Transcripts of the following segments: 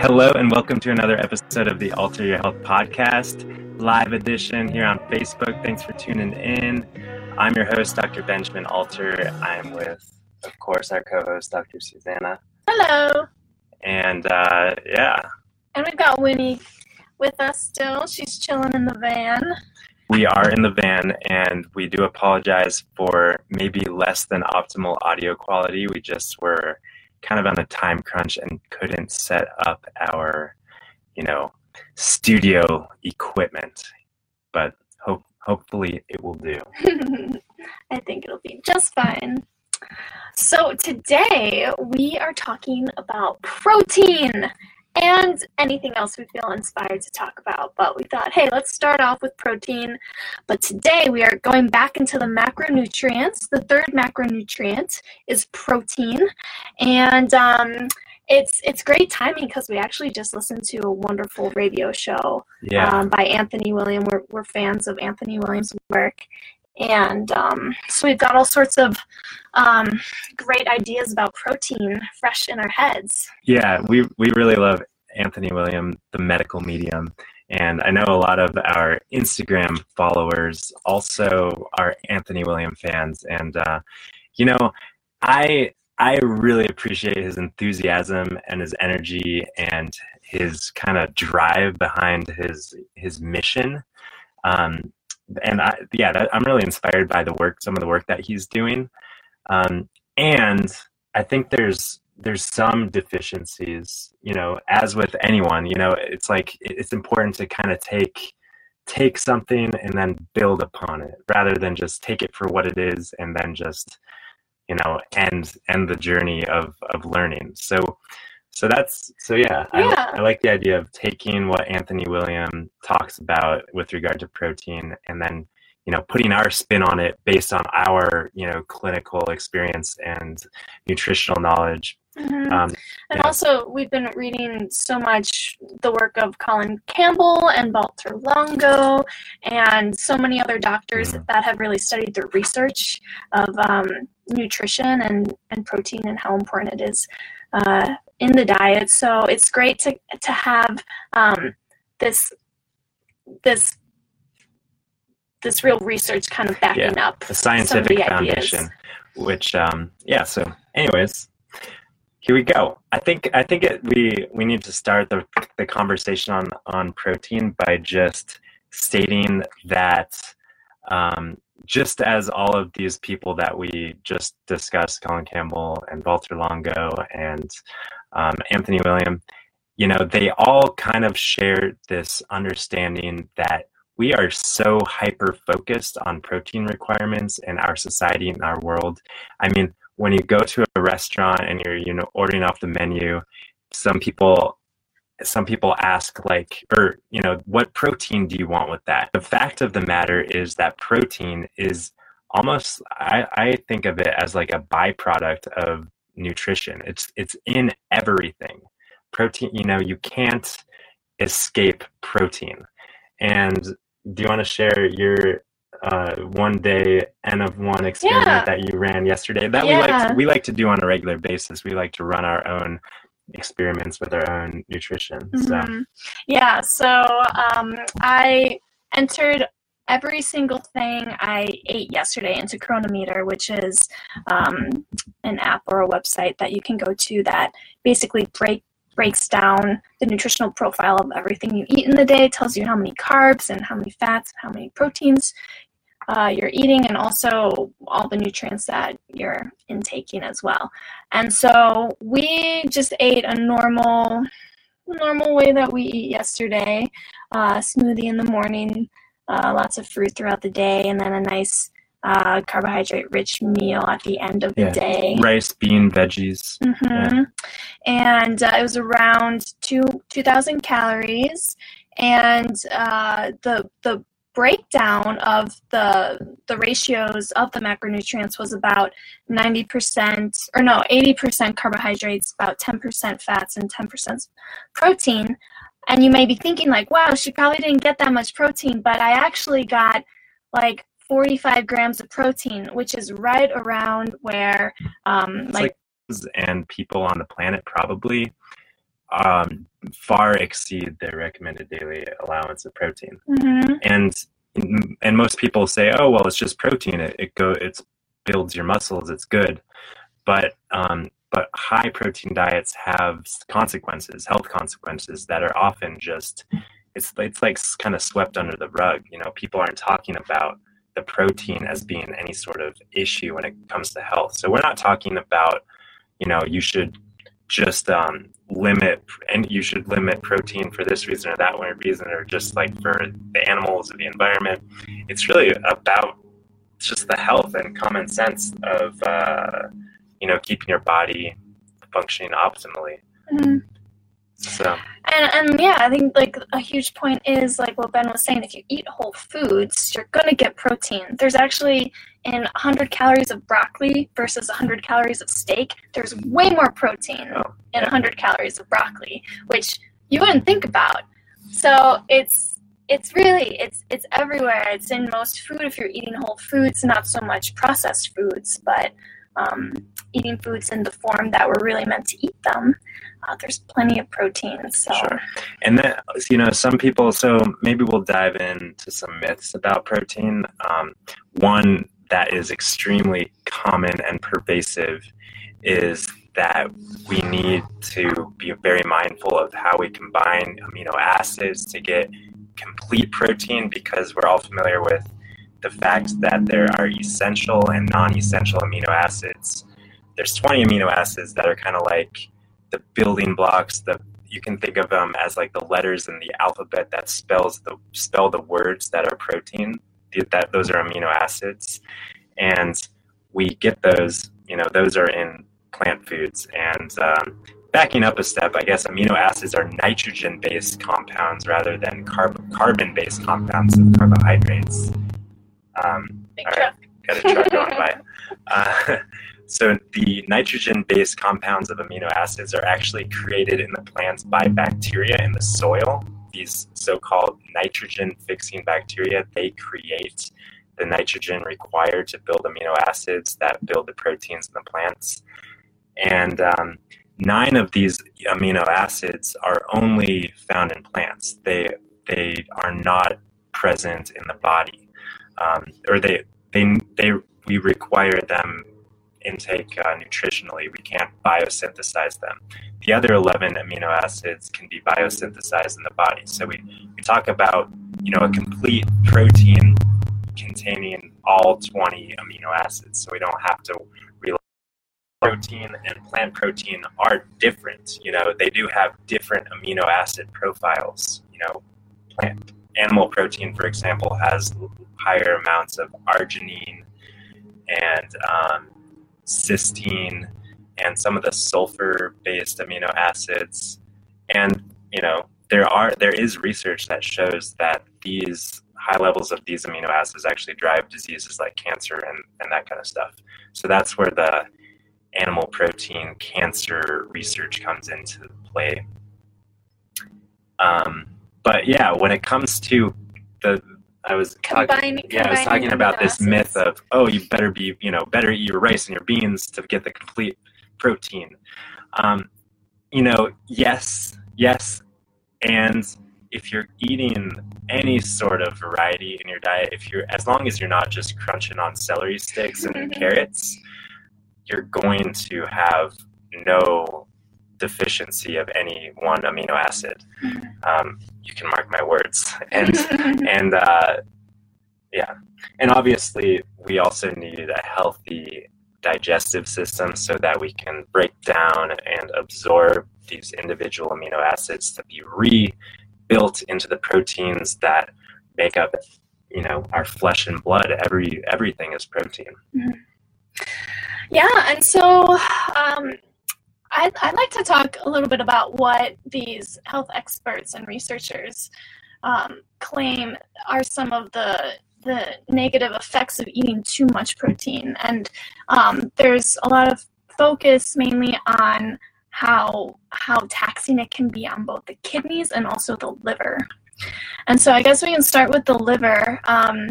Hello, and welcome to another episode of the Alter Your Health podcast, live edition here on Facebook. Thanks for tuning in. I'm your host, Dr. Benjamin Alter. I'm with, of course, our co host, Dr. Susanna. Hello. And uh, yeah. And we've got Winnie with us still. She's chilling in the van. We are in the van, and we do apologize for maybe less than optimal audio quality. We just were kind of on a time crunch and couldn't set up our, you know, studio equipment. But hope hopefully it will do. I think it'll be just fine. So today we are talking about protein and anything else we feel inspired to talk about. But we thought, hey, let's start off with protein. But today we are going back into the macronutrients. The third macronutrient is protein. And um, it's it's great timing because we actually just listened to a wonderful radio show yeah. um, by Anthony William. We're, we're fans of Anthony Williams' work. And um, so we've got all sorts of um, great ideas about protein fresh in our heads. Yeah, we, we really love Anthony William, the medical medium. And I know a lot of our Instagram followers also are Anthony William fans. And, uh, you know, I, I really appreciate his enthusiasm and his energy and his kind of drive behind his, his mission. Um, and I, yeah, that, I'm really inspired by the work, some of the work that he's doing. Um, and I think there's there's some deficiencies, you know, as with anyone, you know, it's like it's important to kind of take take something and then build upon it rather than just take it for what it is and then just you know end end the journey of of learning so so that's so yeah, yeah. I, I, like the idea of taking what anthony william talks about with regard to protein and then you know putting our spin on it based on our you know clinical experience and nutritional knowledge mm-hmm. um, and yeah. also we've been reading so much the work of colin campbell and walter longo and so many other doctors mm-hmm. that have really studied the research of um, nutrition and, and protein and how important it is uh, in the diet. So it's great to to have um, this this this real research kind of backing yeah, up a scientific foundation. Ideas. Which um, yeah. So, anyways, here we go. I think I think it, we we need to start the the conversation on on protein by just stating that um, just as all of these people that we just discussed, Colin Campbell and Walter Longo and um, Anthony William, you know, they all kind of share this understanding that we are so hyper focused on protein requirements in our society in our world. I mean, when you go to a restaurant and you're, you know, ordering off the menu, some people some people ask like or you know what protein do you want with that the fact of the matter is that protein is almost i, I think of it as like a byproduct of nutrition. It's it's in everything. Protein, you know, you can't escape protein. And do you want to share your uh, one day N of one experiment Yeah. that you ran yesterday? That we like to, we like to do on a regular basis. We like to run our own experiments with our own nutrition. So Mhm. Yeah, so um, I entered every single thing I ate yesterday into Cronometer, which is um, an app or a website that you can go to that basically break breaks down the nutritional profile of everything you eat in the day, tells you how many carbs and how many fats and how many proteins uh, you're eating, and also all the nutrients that you're intaking as well. And so we just ate a normal normal way that we eat yesterday uh, smoothie in the morning uh, lots of fruit throughout the day and then a nice uh, carbohydrate rich meal at the end of the Yeah. day rice, bean, veggies. Mm-hmm. and uh, it was around two 2000 calories and uh, the the breakdown of the the ratios of the macronutrients was about 90% or no 80% carbohydrates about 10% fats and 10% protein. And you may be thinking like wow she probably didn't get that much protein but i actually got like 45 grams of protein which is right around where um, It's like and people on the planet probably um, far exceed their recommended daily allowance of protein. Mhm. And and most people say, oh well, it's just protein. It, it go it builds your muscles. It's good, but um, but high protein diets have consequences, health consequences that are often just it's it's like kind of swept under the rug. You know, people aren't talking about the protein as being any sort of issue when it comes to health. So we're not talking about you know you should just um, limit and you should limit protein for this reason or that one reason or just like for the animals or the environment it's really about just the health and common sense of uh, you know keeping your body functioning optimally Mhm. So And and yeah, I think like a huge point is like what Ben was saying. If you eat whole foods, you're gonna get protein. There's actually in 100 calories of broccoli versus 100 calories of steak. There's way more protein Oh, in 100 calories of broccoli, which you wouldn't think about. So it's it's really it's it's everywhere. It's in most food if you're eating whole foods, not so much processed foods, but um, eating foods in the form that we're really meant to eat them. Uh, there's plenty of protein. So Sure. And then, you know, some people, so maybe we'll dive into some myths about protein. Um, one that is extremely common and pervasive is that we need to be very mindful of how we combine amino acids to get complete protein because we're all familiar with the fact that there are essential and non essential amino acids. There's 20 amino acids that are kind of like the building blocks, the you can think of them as like the letters in the alphabet that spells the spell the words that are protein. That those are amino acids, and we get those. You know, those are in plant foods. And um, backing up a step, I guess amino acids are nitrogen-based compounds rather than carb- carbon-based compounds of carbohydrates. Um, big all got a truck going by. Uh, so the nitrogen-based compounds of amino acids are actually created in the plants by bacteria in the soil. These so-called nitrogen-fixing bacteria, they create the nitrogen required to build amino acids that build the proteins in the plants. And um, nine of these amino acids are only found in plants. They they are not present in the body, um, or they they they we require them intake uh, nutritionally. We can't biosynthesize them. The other 11 amino acids can be biosynthesized in the body. So we, we talk about you know a complete protein containing all 20 amino acids. So we don't have to rely protein and plant protein are different. You know, they do have different amino acid profiles. You know, plant animal protein, for example, has higher amounts of arginine and um, cysteine and some of the sulfur-based amino acids. And you know, there are there is research that shows that these high levels of these amino acids actually drive diseases like cancer and, and that kind of stuff. So that's where the animal protein cancer research comes into play. Um, but yeah, when it comes to the I was talking, yeah, I was talking about this myth of oh, you better be, you know, better eat your rice and your beans to get the complete protein. Um, you know, yes, yes, and if you're eating any sort of variety in your diet, if you're as long as you're not just crunching on celery sticks and mm-hmm. carrots, you're going to have no deficiency of any one amino acid. Mm-hmm. Um, you can mark my words, and and uh, yeah, and obviously we also need a healthy digestive system so that we can break down and absorb these individual amino acids to be rebuilt into the proteins that make up you know our flesh and blood. Every everything is protein. Mm-hmm. yeah and so um, I'd, I'd like to talk a little bit about what these health experts and researchers um, claim are some of the the negative effects of eating too much protein. And um, there's a lot of focus mainly on how how taxing it can be on both the kidneys and also the liver. And so I guess we can start with the liver. Um,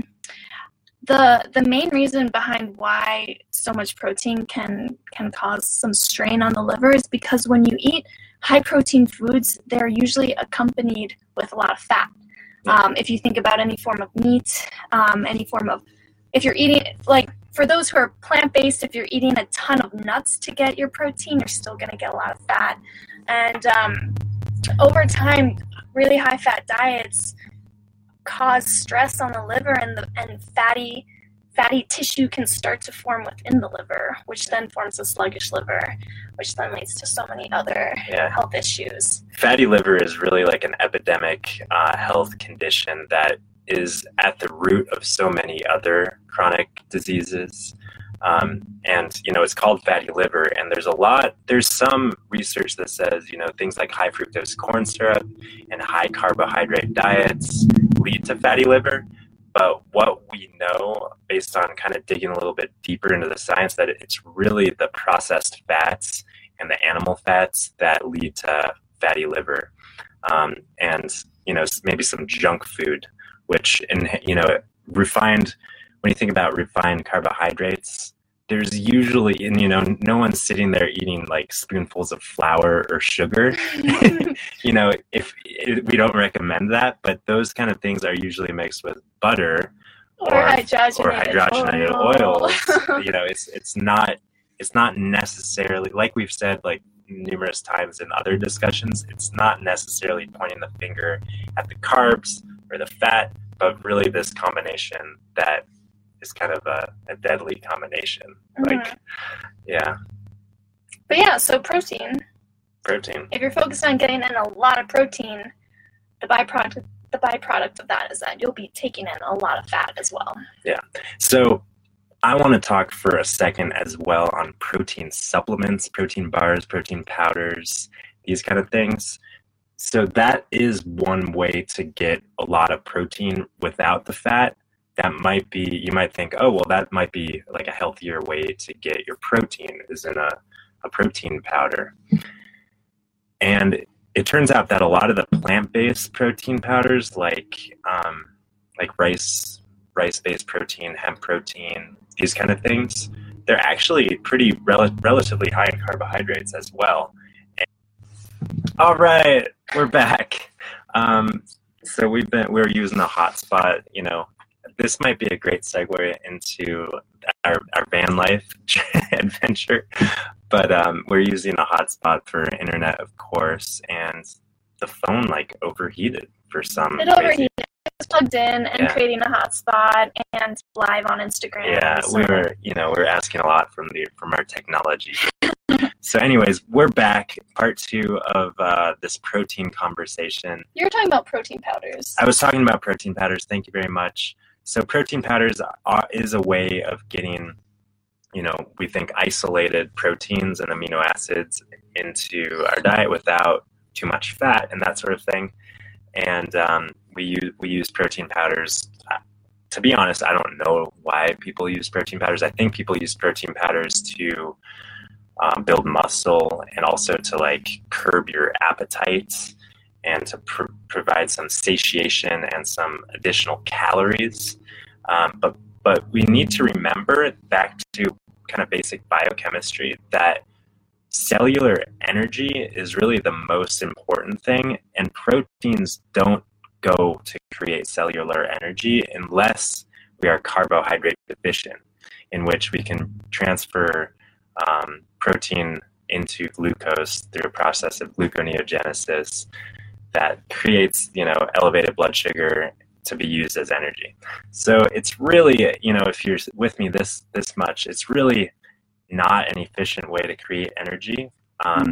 the the main reason behind why so much protein can can cause some strain on the liver is because when you eat high protein foods, they're usually accompanied with a lot of fat. Um, if you think about any form of meat, um, any form of, if you're eating, like for those who are plant based, if you're eating a ton of nuts to get your protein, you're still going to get a lot of fat. And um, over time, really high fat diets cause stress on the liver and the and fatty fatty tissue can start to form within the liver, which then forms a sluggish liver, which then leads to so many other yeah. health issues. Fatty liver is really like an epidemic uh, health condition that is at the root of so many other chronic diseases. Um, and you know it's called fatty liver and there's a lot there's some research that says you know things like high fructose corn syrup and high carbohydrate diets lead to fatty liver but what we know, based on kind of digging a little bit deeper into the science, that it's really the processed fats and the animal fats that lead to fatty liver, um, and you know maybe some junk food, which in you know refined. When you think about refined carbohydrates, there's usually and you know no one's sitting there eating like spoonfuls of flour or sugar you know if, we don't recommend that but those kind of things are usually mixed with butter or, or hydrogenated, or hydrogenated oil. oils you know it's it's not it's not necessarily like we've said like numerous times in other discussions it's not necessarily pointing the finger at the carbs or the fat but really this combination that is kind of a, a deadly combination. Mm-hmm. Like, yeah. But yeah, so protein. Protein. If you're focused on getting in a lot of protein, the byproduct the byproduct of that is that you'll be taking in a lot of fat as well. Yeah. So I want to talk for a second as well on protein supplements, protein bars, protein powders, these kind of things. So that is one way to get a lot of protein without the fat that might be you might think oh well that might be like a healthier way to get your protein is in a, a protein powder. And it turns out that a lot of the plant-based protein powders like um, like rice rice-based protein hemp protein these kind of things they're actually pretty rel- relatively high in carbohydrates as well. And, all right we're back. Um, so we've been we're using a hotspot you know this might be a great segue into our, our van life adventure. But um, we're using a hotspot for internet, of course, and the phone like overheated for some. It overheated. It was plugged in and yeah. creating a hotspot and live on Instagram. Yeah, so. we were, you know, we are asking a lot from the from our technology. so, anyways, we're back. Part two of uh, this protein conversation. You were talking about protein powders. I was talking about protein powders. Thank you very much. So protein powders are, is a way of getting, you know, we think isolated proteins and amino acids into our diet without too much fat and that sort of thing. And um, we use we use protein powders. To be honest, I don't know why people use protein powders. I think people use protein powders to um, build muscle and also to like curb your appetite and to pr- provide some satiation and some additional calories. Um, but but we need to remember back to kind of basic biochemistry that cellular energy is really the most important thing, and proteins don't go to create cellular energy unless we are carbohydrate deficient, in which we can transfer um, protein into glucose through a process of gluconeogenesis that creates, you know, elevated blood sugar to be used as energy. So it's really, you know, if you're with me this this much, it's really not an efficient way to create energy, um,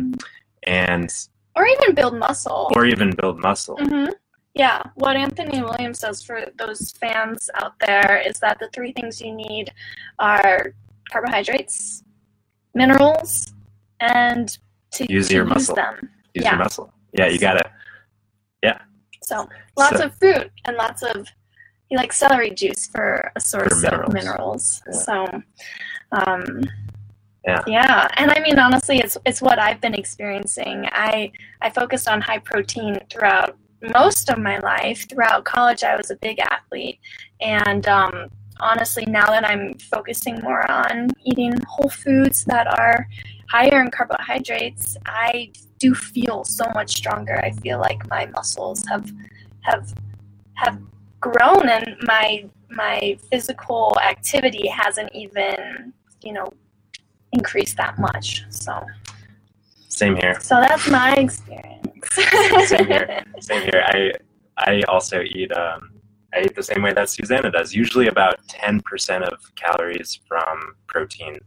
and or even build muscle, or even build muscle. Mm-hmm. Yeah, what Anthony Williams says for those fans out there is that the three things you need are carbohydrates, minerals, and to use to your use muscle. them. Use yeah. your muscle. Yeah, you gotta. Yeah. So lots So- of fruit and lots of you like celery juice for a source minerals. of minerals. Yeah. So um Yeah. yeah and i mean honestly it's it's what i've been experiencing i i focused on high protein throughout most of my life throughout college i was a big athlete and um, honestly now that i'm focusing more on eating whole foods that are higher in carbohydrates i do feel so much stronger i feel like my muscles have have have grown and my my physical activity hasn't even you know increased that much so Same here. so that's my experience Same here. Same here. I I also eat um, I eat the same way that Susanna does. Usually about ten percent of calories from protein,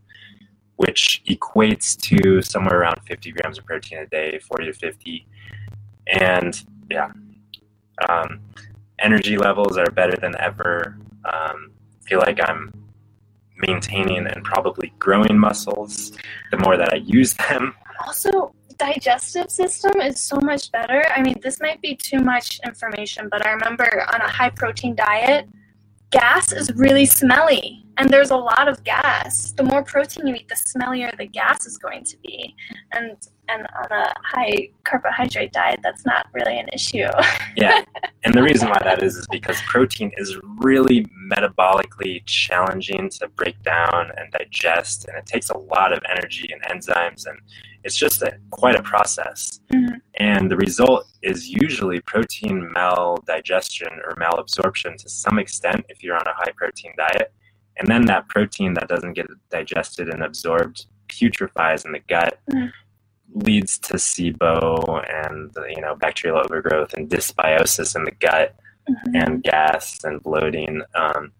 which equates to somewhere around fifty grams of protein a day, forty to fifty. And yeah, um, energy levels are better than ever. Um, feel like I'm maintaining and probably growing muscles the more that I use them. also digestive system is so much better i mean this might be too much information but i remember on a high protein diet gas is really smelly and there's a lot of gas the more protein you eat the smellier the gas is going to be and and on a high carbohydrate diet that's not really an issue Yeah, and the reason why that is is because protein is really metabolically challenging to break down and digest, and it takes a lot of energy and enzymes, and it's just a, quite a process. Mhm. And the result is usually protein maldigestion or malabsorption to some extent if you're on a high protein diet, and then that protein that doesn't get digested and absorbed putrefies in the gut. Mhm. Leads to SIBO and you know bacterial overgrowth and dysbiosis in the gut Mhm. and gas and bloating. Um,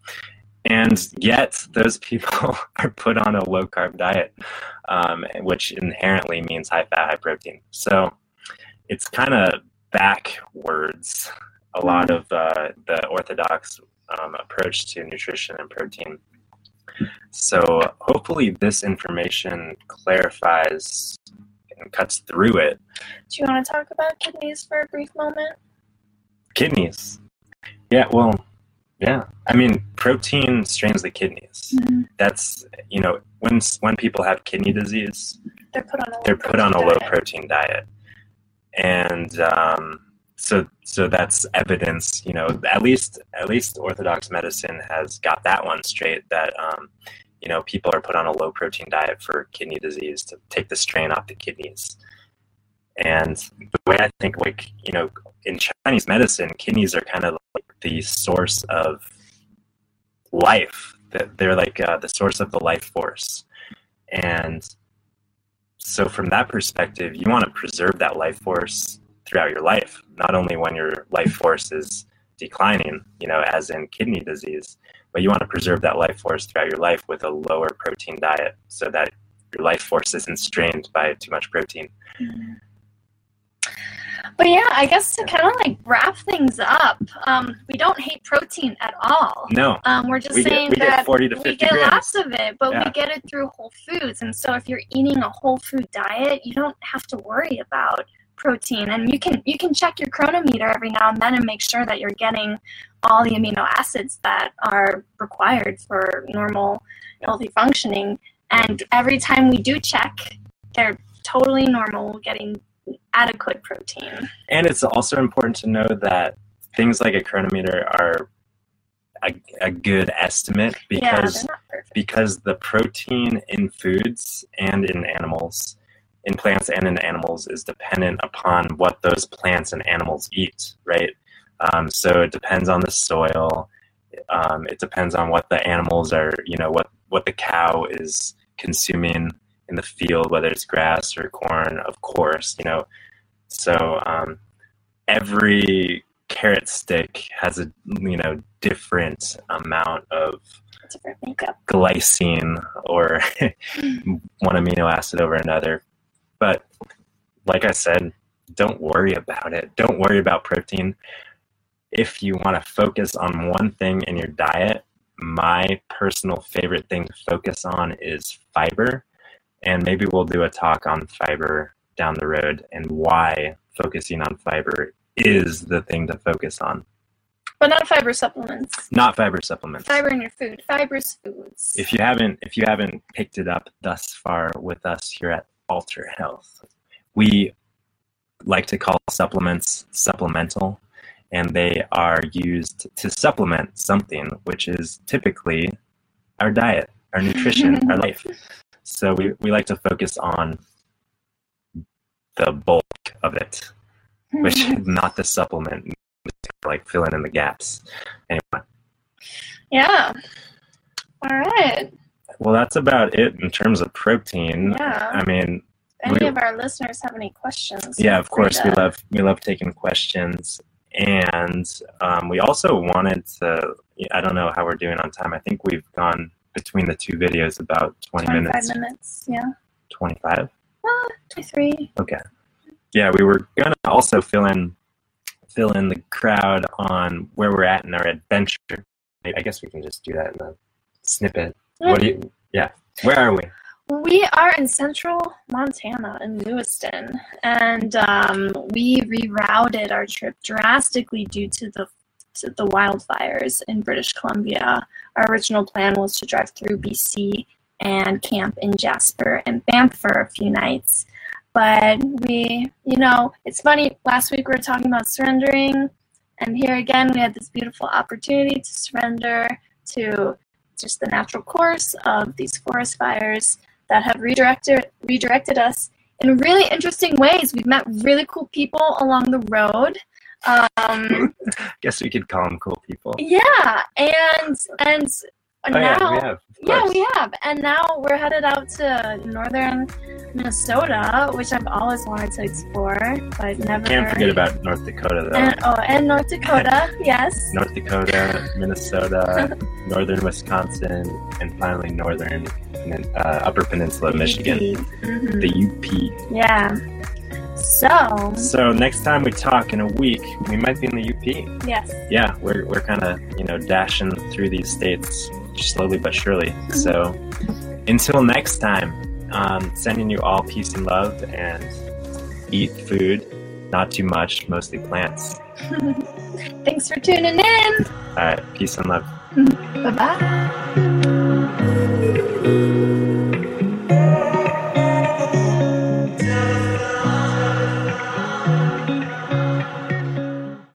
and yet, those people are put on a low carb diet, um, which inherently means high fat, high protein. So it's kind of backwards a lot of uh, the orthodox um, approach to nutrition and protein. So hopefully, this information clarifies and cuts through it. do you want to talk about kidneys for a brief moment Kidneys. Yeah, well, yeah. I mean, protein strains the kidneys. That's you know when when people have kidney disease, they're put on a low they're put on a low protein diet, and um, so so that's evidence. You know, at least at least Orthodox medicine has got that one straight. That um, you know people are put on a low protein diet for kidney disease to take the strain off the kidneys. And the way I think, like you know, in Chinese medicine, kidneys are kind of like the source of life. That They're like uh, the source of the life force, and so from that perspective, you want to preserve that life force throughout your life, not only when your life force is declining, you know, as in kidney disease, but you want to preserve that life force throughout your life with a lower protein diet so that your life force isn't strained by too much protein. Mm-hmm. But yeah, I guess to kind of like wrap things up, um, we don't hate protein at all. No, Um, we're just we get, saying we get that 40 to we get grams. lots of it, but Yeah. we get it through whole foods. And so if you're eating a whole food diet, you don't have to worry about protein. And you can you can check your Cronometer every now and then and make sure that you're getting all the amino acids that are required for normal healthy functioning. And every time we do check, they're totally normal, getting adequate protein. And it's also important to know that things like a Cronometer are a, a good estimate because yeah, because the protein in foods and in animals in plants and in animals is dependent upon what those plants and animals eat right? Um, so it depends on the soil. Um, it depends on what the animals are you know what what the cow is consuming in the field whether it's grass or corn of course you know. So um, every carrot stick has a you know different amount of different glycine or one amino acid over another. But like i said don't worry about it. Don't worry about protein. If you want to focus on one thing in your diet my personal favorite thing to focus on is fiber and maybe we'll do a talk on fiber down the road and why focusing on fiber is the thing to focus on. But not fiber supplements. Not fiber supplements. Fiber in your food. Fibrous foods. If you haven't if you haven't picked it up thus far with us here at Alter Health, we like to call supplements supplemental and they are used to supplement something which is typically our diet, our nutrition, our life. So we, we like to focus on the bulk of it which is not the supplement, like filling in the gaps. Anyway. Yeah. All right. Well, that's about it in terms of protein. Yeah. I mean, any we, of our listeners have any questions? Yeah, of course. We love we love taking questions, and um, we also wanted to. I don't know how we're doing on time. I think we've gone between the two videos about twenty 25 minutes. minutes. Yeah. Twenty five. Uh, twenty-three. Okay yeah, we were gonna also fill in fill in the crowd on where we're at in our adventure. I guess we can just do that in the snippet. What do you? Yeah, where are we? We are in central Montana in Lewistown, and um, we rerouted our trip drastically due to the the wildfires in British Columbia. Our original plan was to drive through BC and camp in Jasper and Banff for a few nights. But we, you know, it's funny. Last week we were talking about surrendering, and here again we had this beautiful opportunity to surrender to just the natural course of these forest fires that have redirected redirected us in really interesting ways. We've met really cool people along the road. Um, Guess we could call them cool people. Yeah, and and oh, now, yeah, we have. Yeah, we have. And now we're headed out to northern Minnesota, which I've always wanted to explore, but never. Can't forget about North Dakota, though. And, oh, and North Dakota, yes. North Dakota, Minnesota, northern Wisconsin, and finally northern uh, Upper Peninsula, of Michigan. Mm-hmm. The UP. Yeah. So. So next time we talk in a week, we might be in the UP. Yes. Yeah, we're we're kind of you know dashing through these states slowly but surely. Mm-hmm. So until next time, um, sending you all peace and love, and eat food, not too much, mostly plants. Thanks for tuning in. All right, peace and love. bye bye.